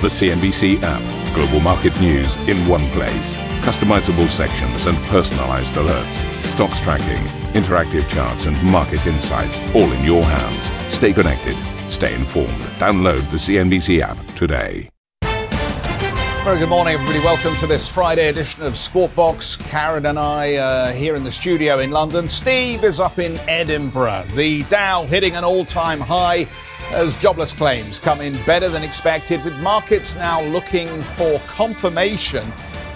The CNBC app. Global market news in one place. Customizable sections and personalized alerts. Stocks tracking, interactive charts, and market insights all in your hands. Stay connected. Stay informed. Download the CNBC app today. Very good morning, everybody. Welcome to this Friday edition of Squawk Box. Karen and I uh, here in the studio in London. Steve is up in Edinburgh. The Dow hitting an all time high as jobless claims come in better than expected, with markets now looking for confirmation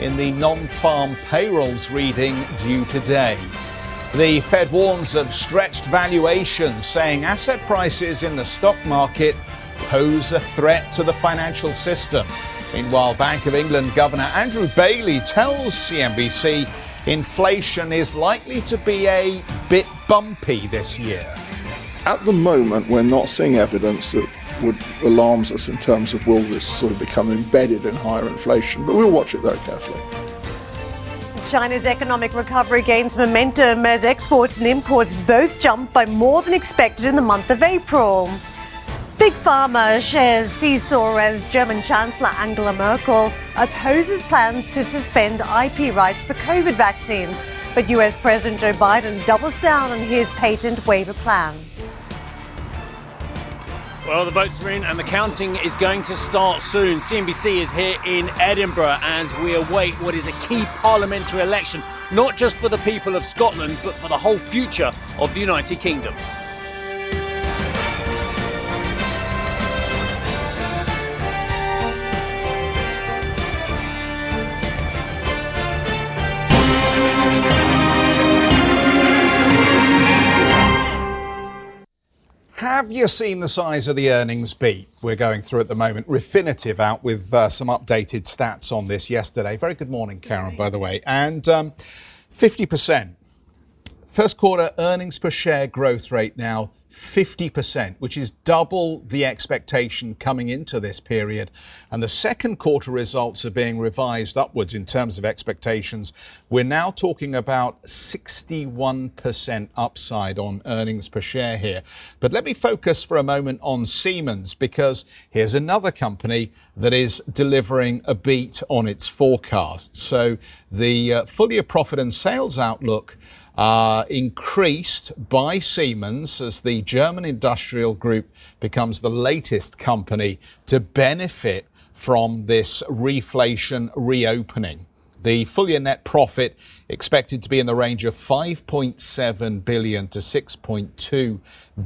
in the non farm payrolls reading due today. The Fed warns of stretched valuations, saying asset prices in the stock market pose a threat to the financial system. Meanwhile, Bank of England Governor Andrew Bailey tells CNBC inflation is likely to be a bit bumpy this year. At the moment, we're not seeing evidence that would alarms us in terms of will this sort of become embedded in higher inflation, but we'll watch it very carefully. China's economic recovery gains momentum as exports and imports both jumped by more than expected in the month of April. Big Pharma shares seesaw as German Chancellor Angela Merkel opposes plans to suspend IP rights for COVID vaccines, but US President Joe Biden doubles down on his patent waiver plan. Well, the votes are in and the counting is going to start soon. CNBC is here in Edinburgh as we await what is a key parliamentary election, not just for the people of Scotland, but for the whole future of the United Kingdom. Have you seen the size of the earnings beat we're going through at the moment? Refinitiv out with uh, some updated stats on this yesterday. Very good morning, Karen, by the way. And um, 50%. First quarter earnings per share growth rate now 50%, which is double the expectation coming into this period. And the second quarter results are being revised upwards in terms of expectations. We're now talking about 61% upside on earnings per share here. But let me focus for a moment on Siemens because here's another company that is delivering a beat on its forecast. So the uh, full year profit and sales outlook uh, increased by Siemens as the German industrial group becomes the latest company to benefit from this reflation reopening. The full year net profit expected to be in the range of 5.7 billion to 6.2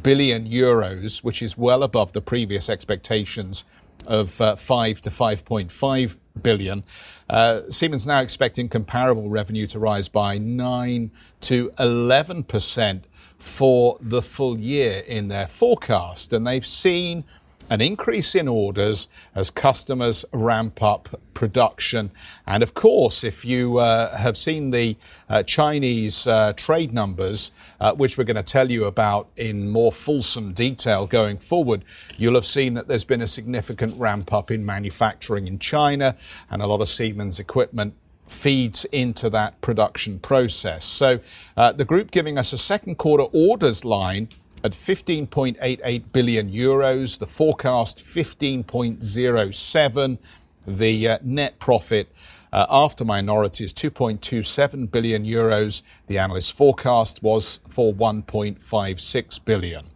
billion euros, which is well above the previous expectations of uh, 5 to 5.5 billion. Uh, Siemens now expecting comparable revenue to rise by 9 to 11 percent for the full year in their forecast, and they've seen an increase in orders as customers ramp up production. And of course, if you uh, have seen the uh, Chinese uh, trade numbers, uh, which we're going to tell you about in more fulsome detail going forward, you'll have seen that there's been a significant ramp up in manufacturing in China and a lot of Siemens equipment feeds into that production process. So uh, the group giving us a second quarter orders line at 15.88 billion euros, the forecast 15.07, the uh, net profit uh, after minorities 2.27 billion euros. The analyst forecast was for 1.56 billion.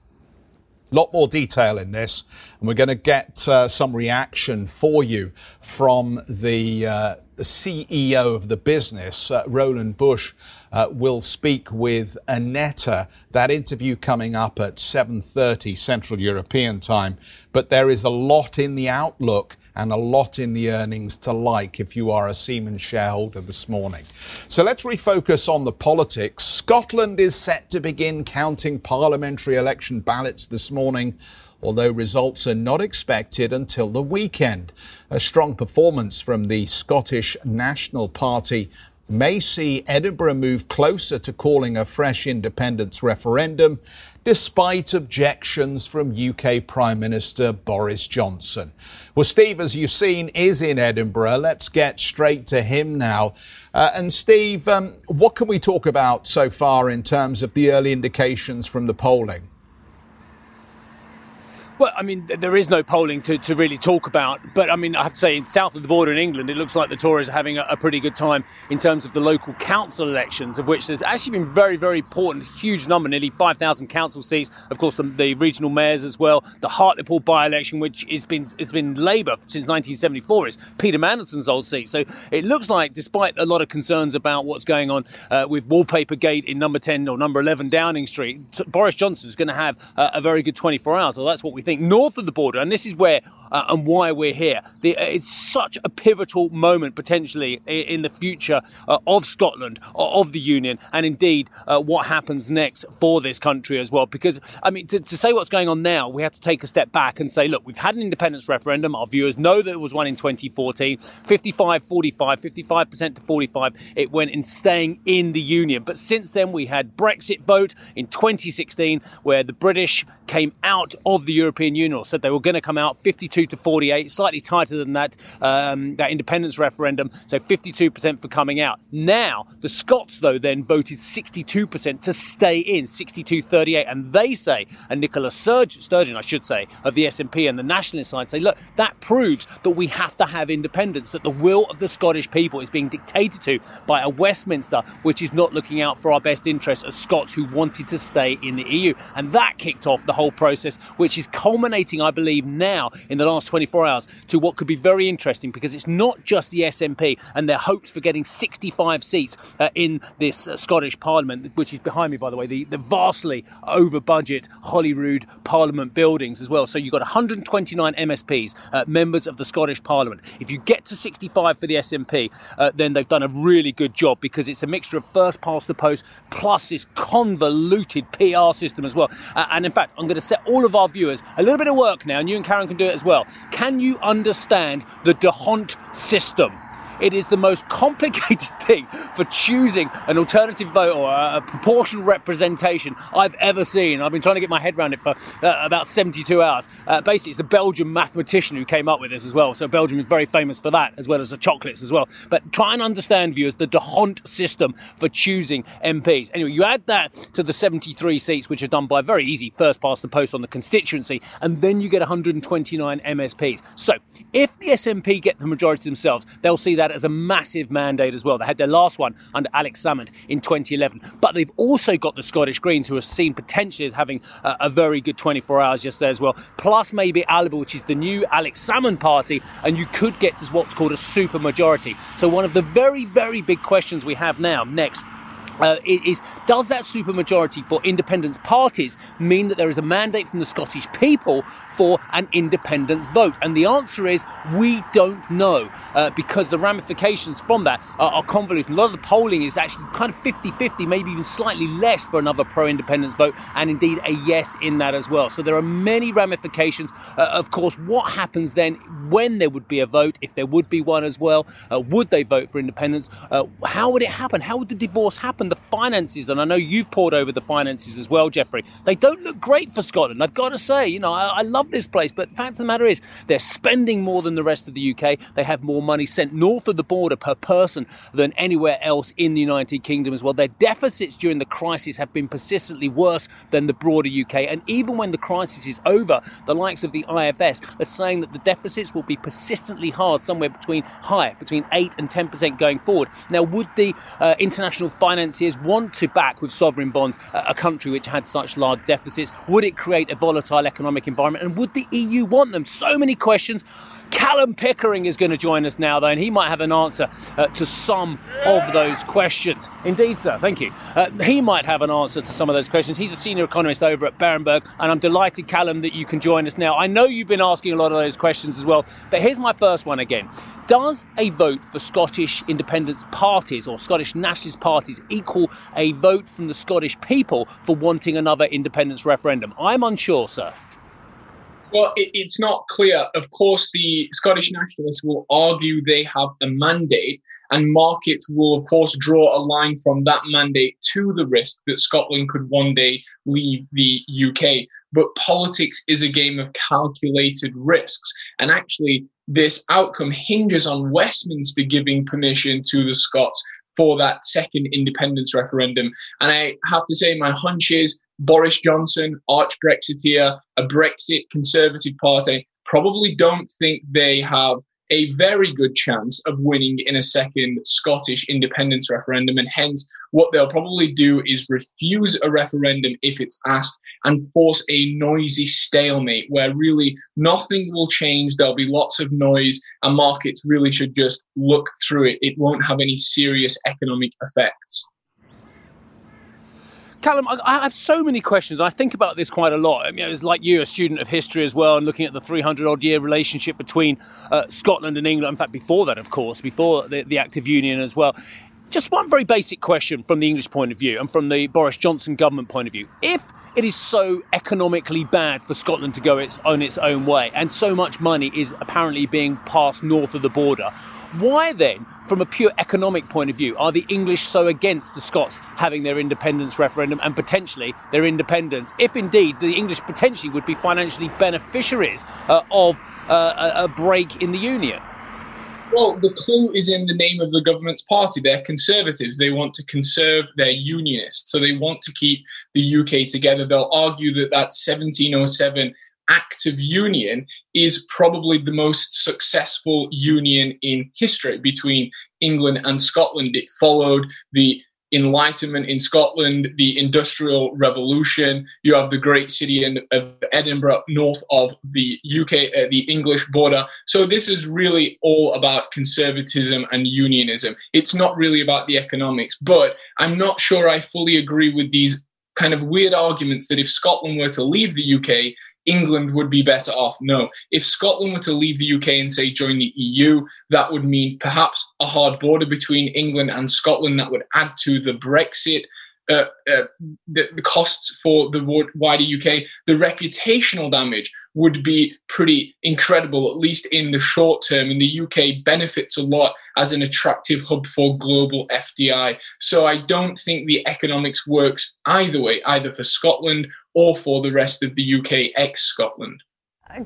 A lot more detail in this, and we're going to get uh, some reaction for you from the uh, CEO of the business, uh, Roland Busch. uh, will speak with Aneta. That interview coming up at 7:30 Central European Time. But there is a lot in the outlook and a lot in the earnings to like if you are a Siemens shareholder this morning. So let's refocus on the politics. Scotland is set to begin counting parliamentary election ballots this morning although results are not expected until the weekend. A strong performance from the Scottish National Party may see Edinburgh move closer to calling a fresh independence referendum, despite objections from UK Prime Minister Boris Johnson. Well, Steve, as you've seen, is in Edinburgh. Let's get straight to him now. Uh, and Steve, um, what can we talk about so far in terms of the early indications from the polling? Well, I mean, there is no polling to, to really talk about, but I mean, I have to say, south of the border in England, it looks like the Tories are having a, a, pretty good time in terms of the local council elections, of which there's actually been very, very important, huge number, nearly 5,000 council seats. Of course, the, the, regional mayors as well. The Hartlepool by-election, which has been has been Labour since 1974, is Peter Mandelson's old seat. So it looks like, despite a lot of concerns about what's going on uh, with Wallpaper Gate in number 10 or number 11 Downing Street, Boris Johnson is going to have uh, a very good 24 hours. So that's what we think think north of the border, and this is where uh, and why we're here. The, uh, it's such a pivotal moment potentially in, in the future uh, of Scotland, of the Union, and indeed uh, what happens next for this country as well. Because, I mean, to, to, say what's going on now, we have to take a step back and say, look, we've had an independence referendum. Our viewers know that it was one in 2014 55 45, 55% to 45. It went in staying in the Union. But since then, we had Brexit vote in 2016, where the British came out of the European Union or said they were going to come out 52 to 48, slightly tighter than that, um, that independence referendum. So 52% for coming out. Now, the Scots, though, then voted 62% to stay in, 62 38. And they say, and Nicola Sturgeon, I should say, of the SNP and the nationalist side say, look, that proves that we have to have independence, that the will of the Scottish people is being dictated to by a Westminster which is not looking out for our best interests as Scots who wanted to stay in the EU. And that kicked off the whole process, which is culminating, I believe, now in the last 24 hours to what could be very interesting because it's not just the SNP and their hopes for getting 65 seats uh, in this uh, Scottish Parliament, which is behind me, by the way, the, the vastly over budget Holyrood Parliament buildings as well. So you've got 129 MSPs, uh, members of the Scottish Parliament. If you get to 65 for the SNP, uh, then they've done a really good job because it's a mixture of first past the post plus this convoluted PR system as well. Uh, and in fact, I'm going to set all of our viewers a little bit of work now, and you and Karen can do it as well. Can you understand the D'Hondt system? It is the most complicated thing for choosing an alternative vote or a, proportional representation I've ever seen. I've been trying to get my head around it for uh, about 72 hours. Uh, basically, it's a Belgian mathematician who came up with this as well. So Belgium is very famous for that, as well as the chocolates as well. But try and understand, viewers, the D'Hondt system for choosing MPs. Anyway, you add that to the 73 seats, which are done by very easy first past the post on the constituency, and then you get 129 MSPs. So if the SNP get the majority themselves, they'll see that as a massive mandate as well. They had their last one under Alex Salmond in 2011, but they've also got the Scottish Greens, who are seen potentially as having a, a very good 24 hours just there as well. Plus, maybe Alba, which is the new Alex Salmond party, and you could get to what's called a super majority. So, one of the very, very big questions we have now next uh, is does that supermajority for independence parties mean that there is a mandate from the Scottish people for an independence vote? And the answer is we don't know uh, because the ramifications from that are, are, convoluted. A lot of the polling is actually kind of 50 50, maybe even slightly less for another pro independence vote, and indeed a yes in that as well. So there are many ramifications. Uh, of course, what happens then when there would be a vote, if there would be one as well? Uh, would they vote for independence? Uh, how would it happen? How would the divorce happen? The finances, and I know you've poured over the finances as well, Jeffrey, they don't look great for Scotland. I've got to say, you know, I, I love this place, but the fact of the matter is they're spending more than the rest of the UK. They have more money sent north of the border per person than anywhere else in the United Kingdom as well. Their deficits during the crisis have been persistently worse than the broader UK. And even when the crisis is over, the likes of the IFS are saying that the deficits will be persistently hard, somewhere between high, between 8 and 10% going forward. Now, would the uh, international financiers want to back with sovereign bonds a country which had such large deficits? Would it create a volatile economic environment? And would the EU want them? So many questions. Callum Pickering is going to join us now, though, and he might have an answer uh, to some of those questions. Indeed, sir. Thank you. Uh, he might have an answer to some of those questions. He's a senior economist over at Berenberg, and I'm delighted, Callum, that you can join us now. I know you've been asking a lot of those questions as well, but here's my first one again. Does a vote for Scottish independence parties or Scottish nationalist parties equal a vote from the Scottish people for wanting another independence referendum? I'm unsure, sir. Well, it, it's not clear. Of course, the Scottish nationalists will argue they have a mandate, and markets will, of course, draw a line from that mandate to the risk that Scotland could one day leave the UK. But politics is a game of calculated risks. And actually, this outcome hinges on Westminster giving permission to the Scots for that second independence referendum. And I have to say, my hunch is Boris Johnson, arch Brexiteer, a Brexit Conservative Party, probably don't think they have a very good chance of winning in a second Scottish independence referendum. And hence, what they'll probably do is refuse a referendum if it's asked and force a noisy stalemate where really nothing will change. There'll be lots of noise, and markets really should just look through it. It won't have any serious economic effects. Callum, I, have so many questions. I think about this quite a lot. I mean, it's like you, a student of history as well, and looking at the 300 odd year relationship between uh, Scotland and England. In fact, before that, of course, before the, the Act of Union as well. Just one very basic question from the English point of view and from the Boris Johnson government point of view. If it is so economically bad for Scotland to go its own its own way, and so much money is apparently being passed north of the border, why then, from a pure economic point of view, are the English so against the Scots having their independence referendum and potentially their independence, if indeed the English potentially would be financially beneficiaries uh, of uh, a break in the Union? Well, the clue is in the name of the government's party. They're conservatives. They want to conserve their unionists. So they want to keep the UK together. They'll argue that that 1707 Act of Union is probably the most successful union in history between England and Scotland. It followed the Enlightenment in Scotland, the Industrial Revolution. You have the great city of Edinburgh north of the UK, uh, the English border. So this is really all about conservatism and unionism. It's not really about the economics, but I'm not sure I fully agree with these kind of weird arguments that if Scotland were to leave the UK, England would be better off. No. If Scotland were to leave the UK and say join the EU, that would mean perhaps a hard border between England and Scotland that would add to the Brexit uh, uh, the, the, costs for the wider UK, the reputational damage would be pretty incredible, at least in the short term. And the UK benefits a lot as an attractive hub for global FDI. So I don't think the economics works either way, either for Scotland or for the rest of the UK ex Scotland.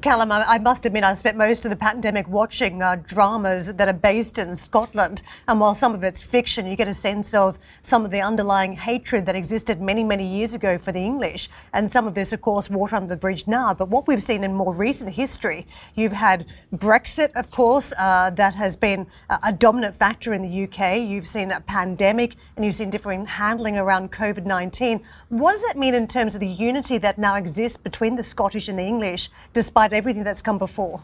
Callum, I must admit, I spent most of the pandemic watching uh, dramas that are based in Scotland. And while some of it's fiction, you get a sense of some of the underlying hatred that existed many, many years ago for the English. And some of this, of course, water under the bridge now. But what we've seen in more recent history, you've had Brexit, of course, uh, that has been a dominant factor in the UK. You've seen a pandemic and you've seen different handling around COVID 19. What does that mean in terms of the unity that now exists between the Scottish and the English, despite everything that's come before?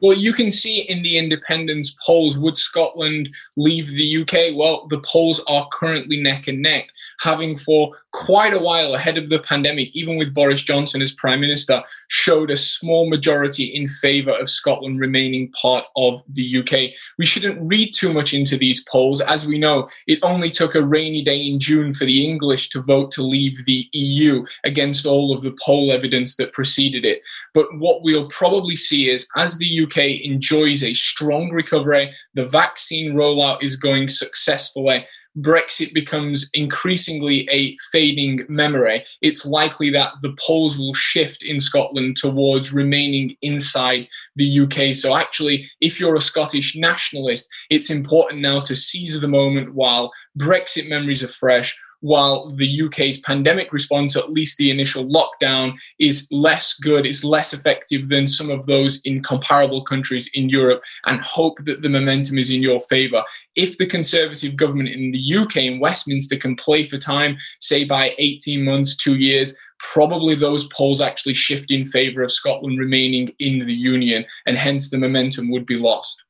Well, you can see in the independence polls, would Scotland leave the UK? Well, the polls are currently neck and neck, having for quite a while ahead of the pandemic, even with Boris Johnson as Prime Minister, showed a small majority in favour of Scotland remaining part of the UK. We shouldn't read too much into these polls. As we know, it only took a rainy day in June for the English to vote to leave the EU against all of the poll evidence that preceded it. But what we'll probably see is as the UK UK enjoys a strong recovery. The vaccine rollout is going successfully. Brexit becomes increasingly a fading memory. It's likely that the polls will shift in Scotland towards remaining inside the UK. So, actually, if you're a Scottish nationalist, it's important now to seize the moment while Brexit memories are fresh while the UK's pandemic response, at least the initial lockdown, is less good, is less effective than some of those in comparable countries in Europe, and hope that the momentum is in your favour. If the Conservative government in the UK, in Westminster, can play for time, say by 18 months, two years, probably those polls actually shift in favour of Scotland remaining in the Union, and hence the momentum would be lost.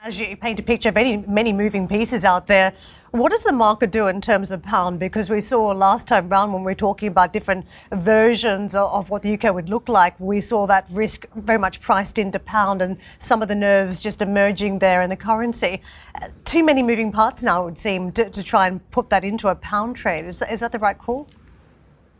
As you paint a picture of many, many moving pieces out there, what does the market do in terms of pound? Because we saw last time round when we were talking about different versions of, of, what the UK would look like, we saw that risk very much priced into pound and some of the nerves just emerging there in the currency. Too many moving parts now, it would seem, to, to, try and put that into a pound trade. Is, is that the right call?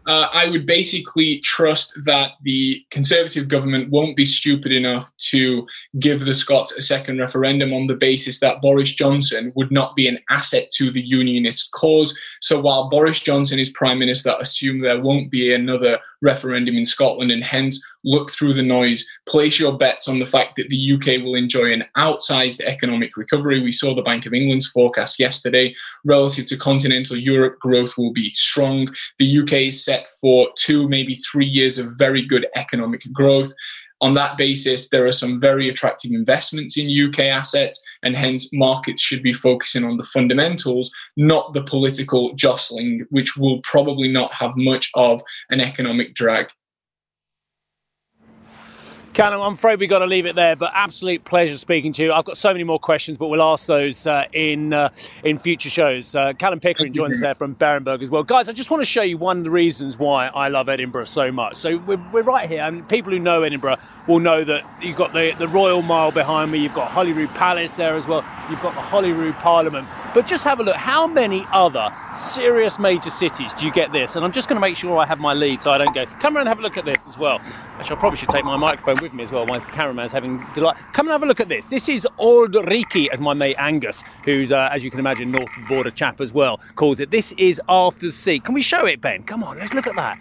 Uh, I would basically trust that the Conservative government won't be stupid enough to give the Scots a second referendum on the basis that Boris Johnson would not be an asset to the Unionist cause. So while Boris Johnson is Prime Minister, assume there won't be another referendum in Scotland and hence look through the noise, place your bets on the fact that the UK will enjoy an outsized economic recovery. We saw the Bank of England's forecast yesterday relative to continental Europe, growth will be strong. The UK is set for two, maybe three years of very good economic growth. On that basis, there are some very attractive investments in UK assets, and hence markets should be focusing on the fundamentals, not the political jostling, which will probably not have much of an economic drag. Callum, I'm afraid we've got to leave it there, but absolute pleasure speaking to you. I've got so many more questions, but we'll ask those uh, in uh, in future shows. Uh, Callum Pickering joins us there from Berenberg as well. Guys, I just want to show you one of the reasons why I love Edinburgh so much. So we're, we're right here, and people who know Edinburgh will know that you've got the, the Royal Mile behind me, you've got Holyrood Palace there as well, you've got the Holyrood Parliament. But just have a look, how many other serious major cities do you get this? And I'm just going to make sure I have my lead so I don't go, come around and have a look at this as well. Actually, I probably should take my microphone with me as well. My cameraman's having delight. Come and have a look at this. This is Auld Reekie, as my mate Angus, who's, uh, as you can imagine, North Border chap as well, calls it. This is Arthur's Seat. Can we show it, Ben? Come on, let's look at that.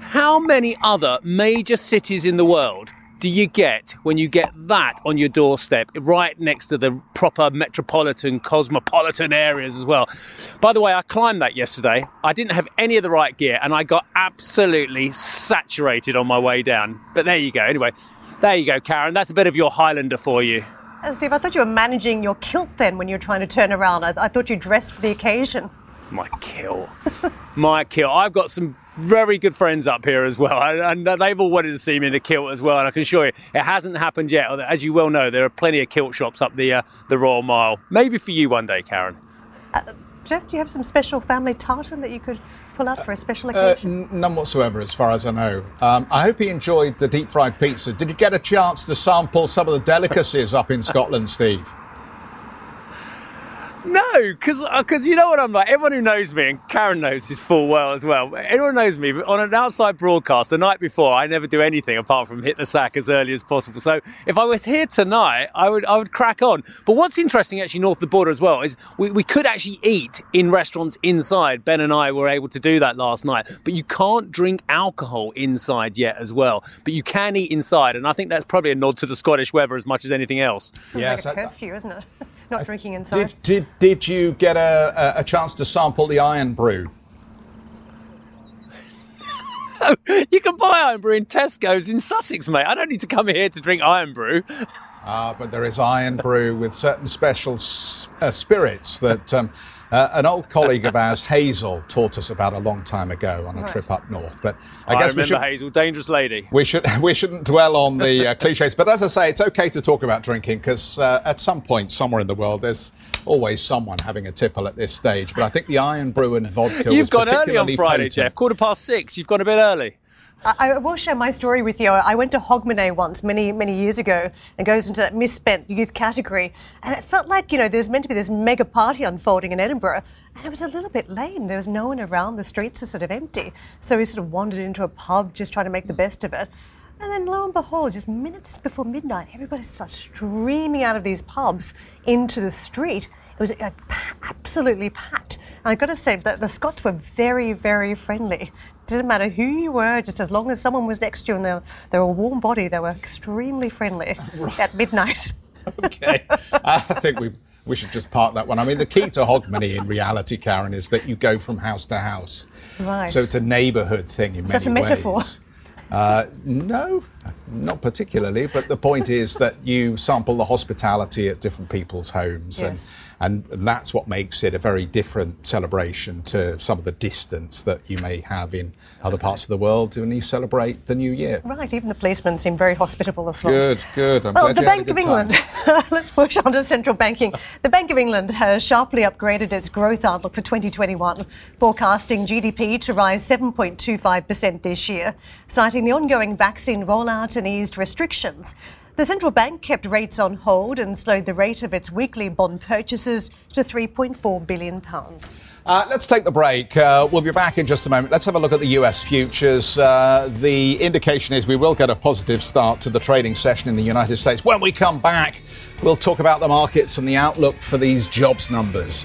How many other major cities in the world do you get when you get that on your doorstep, right next to the proper metropolitan, cosmopolitan areas as well? By the way, I climbed that yesterday. I didn't have any of the right gear and I got absolutely saturated on my way down. But there you go. Anyway, there you go, Karen. That's a bit of your Highlander for you. Uh, Steve, I thought you were managing your kilt then when you were trying to turn around. I, I thought you dressed for the occasion. My kill. my kill. I've got some very good friends up here as well, and they've all wanted to see me in a kilt as well. And I can assure you, it hasn't happened yet. As you well know, there are plenty of kilt shops up the uh, the Royal Mile. Maybe for you one day, Karen. Uh, Geoff, do you have some special family tartan that you could pull out for a special Uh, occasion? n- none whatsoever, as far as I know. Um, I hope he enjoyed the deep fried pizza. Did you get a chance to sample some of the delicacies up in Scotland, Steve? No, because because uh, you know what I'm like. Everyone who knows me, and Karen knows this full well as well. Everyone knows me. On an outside broadcast, the night before, I never do anything apart from hit the sack as early as possible. So if I was here tonight, I would I would crack on. But what's interesting, actually, north of the border as well, is we, we could actually eat in restaurants inside. Ben and I were able to do that last night. But you can't drink alcohol inside yet as well. But you can eat inside, and I think that's probably a nod to the Scottish weather as much as anything else. yes. like a I- curfew, isn't it? Not drinking inside. Did, did, did you get a, a, a chance to sample the Irn-Bru? You can buy Irn-Bru in Tesco's in Sussex, mate. I don't need to come here to drink Irn-Bru. Ah, but there is Irn-Bru with certain special s- uh, spirits that um, uh, an old colleague of ours, Hazel, taught us about a long time ago on a trip up north. But I, I, guess we remember should. Hazel, dangerous lady. We should we shouldn't dwell on the uh, cliches, but as I say, it's okay to talk about drinking because uh, at some point somewhere in the world there's always someone having a tipple at this stage. But I think the Irn-Bru and vodka You've gone early on Friday, potent. Geoff. Quarter past six. You've gone a bit early. I, will share my story with you. I went to Hogmanay once, many, many years ago, and goes into that misspent youth category. And it felt like, you know, there's meant to be this mega party unfolding in Edinburgh. And it was a little bit lame. There was no one around. The streets were sort of empty. So we sort of wandered into a pub, just trying to make the best of it. And then lo and behold, just minutes before midnight, everybody starts streaming out of these pubs into the street. It was uh, pa- absolutely packed. I've got to say that the Scots were very, very friendly. Didn't matter who you were, just as long as someone was next to you and they were, they were a warm body, they were extremely friendly at midnight. okay. I think we we should just park that one. I mean, the key to Hogmanay in reality, Karen, is that you go from house to house. Right. So it's a neighbourhood thing in Is many that a metaphor? ways. Uh, no, not particularly. But the point is that you sample the hospitality at different people's homes, Yes. and that's what makes it a very different celebration to some of the distance that you may have in other parts of the world when you celebrate the new year. Right, even the policemen seem very hospitable as well. Good, good. I'm Well, glad the you had a Bank of. England, let's push on to central banking. The Bank of England has sharply upgraded its growth outlook for 2021, forecasting GDP to rise 7.25% this year, citing the ongoing vaccine rollout and eased restrictions. The central bank kept rates on hold and slowed the rate of its weekly bond purchases to 3.4 billion pounds. Uh, let's take the break. Uh, we'll be back in just a moment. Let's have a look at the US futures. Uh, the indication is we will get a positive start to the trading session in the United States. When we come back, we'll talk about the markets and the outlook for these jobs numbers.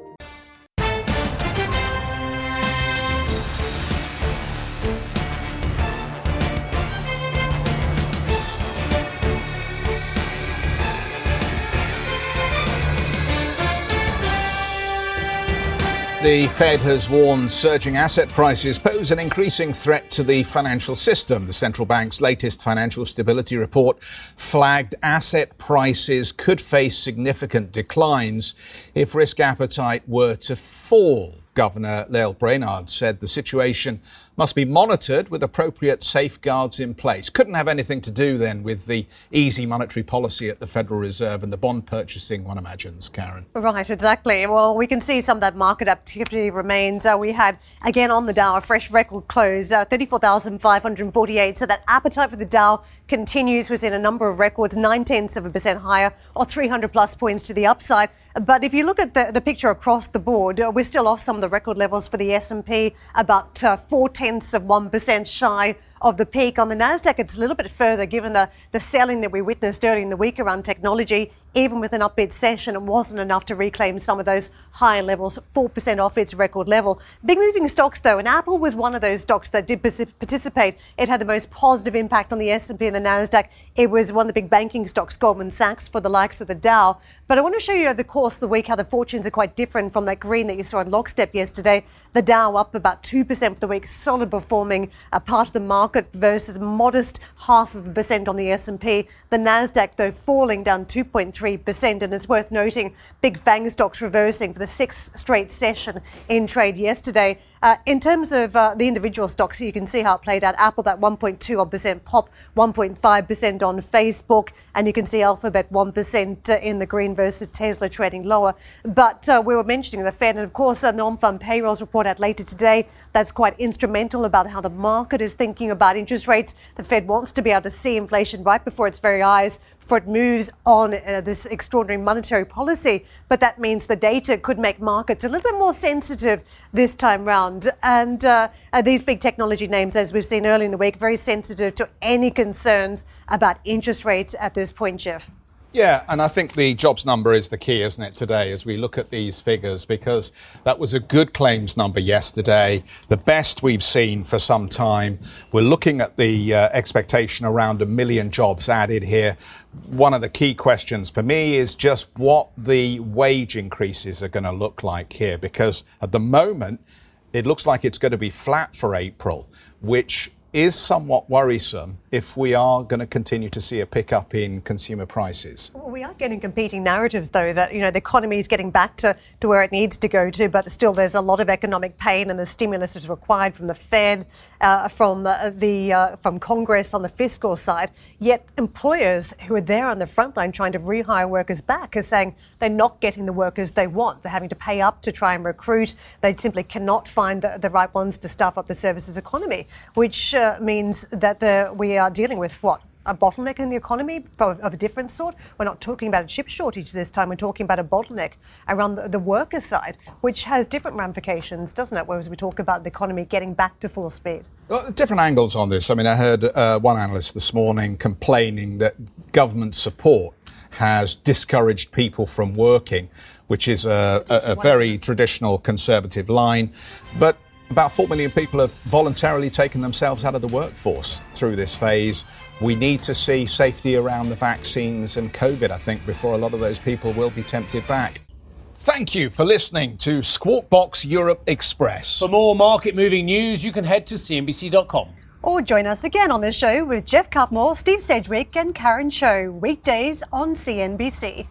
The Fed has warned surging asset prices pose an increasing threat to the financial system. The central bank's latest financial stability report flagged asset prices could face significant declines if risk appetite were to fall. Governor Lael Brainard said the situation must be monitored with appropriate safeguards in place. Couldn't have anything to do then with the easy monetary policy at the Federal Reserve and the bond purchasing, one imagines, Karen. Right, exactly. Well, we can see some of that market activity remains. Uh, we had, again, on the Dow, a fresh record close, uh, 34,548. So that appetite for the Dow continues. We've a number of records, nine tenths of a percent higher or 300 plus points to the upside. But if you look at the, the picture across the board, uh, we're still off some of the record levels for the S&P, about uh, four tenths of 1% shy of the peak. On the Nasdaq, it's a little bit further given the, the selling that we witnessed early in the week around technology. Even with an upbeat session, it wasn't enough to reclaim some of those higher levels, 4% off its record level. Big moving stocks though, and Apple was one of those stocks that did participate. It had the most positive impact on the S&P and the Nasdaq. It was one of the big banking stocks, Goldman Sachs, for the likes of the Dow. But I want to show you over the course of the week how the fortunes are quite different from that green that you saw in lockstep yesterday. The Dow up about 2% for the week, solid performing a part of the market versus modest half of a percent on the S&P. The Nasdaq though falling down 2.3% and it's worth noting big FANG stocks reversing for the sixth straight session in trade yesterday. Uh, in terms of uh, the individual stocks, you can see how it played out. Apple, that 1.2 percent pop, 1.5% on Facebook, and you can see Alphabet 1% uh, in the green versus Tesla trading lower. But uh, we were mentioning the Fed, and of course, the non-farm payrolls report out later today. That's quite instrumental about how the market is thinking about interest rates. The Fed wants to be able to see inflation right before its very eyes before it moves on uh, this extraordinary monetary policy. But that means the data could make markets a little bit more sensitive this time round. And uh, uh, these big technology names, as we've seen early in the week, very sensitive to any concerns about interest rates at this point, Geoff. Yeah, and I think the jobs number is the key, isn't it, today, as we look at these figures, because that was a good claims number yesterday, the best we've seen for some time. We're looking at the uh, expectation around a million jobs added here. One of the key questions for me is just what the wage increases are going to look like here, because at the moment, it looks like it's going to be flat for April, which is somewhat worrisome if we are going to continue to see a pickup in consumer prices. We are getting competing narratives, though, that you know the economy is getting back to, to where it needs to go to, but still there's a lot of economic pain, and the stimulus is required from the Fed, uh, from uh, the uh, from Congress on the fiscal side. Yet employers who are there on the front line trying to rehire workers back are saying they're not getting the workers they want. They're having to pay up to try and recruit. They simply cannot find the, the right ones to staff up the services economy, which uh, means that the, we are dealing with what? A bottleneck in the economy of a different sort. We're not talking about a chip shortage this time. We're talking about a bottleneck around the, the worker side, which has different ramifications, doesn't it? Whereas we talk about the economy getting back to full speed. Well, different angles on this. I mean, I heard uh, one analyst this morning complaining that government support has discouraged people from working, which is a, a, a very traditional conservative line. But about 4 million people have voluntarily taken themselves out of the workforce through this phase. We need to see safety around the vaccines and COVID, I think, before a lot of those people will be tempted back. Thank you for listening to Squawk Box Europe Express. For more market moving news, you can head to CNBC.com. Or join us again on the show with Geoff Cutmore, Steve Sedgwick, and Karen Tso, weekdays on CNBC.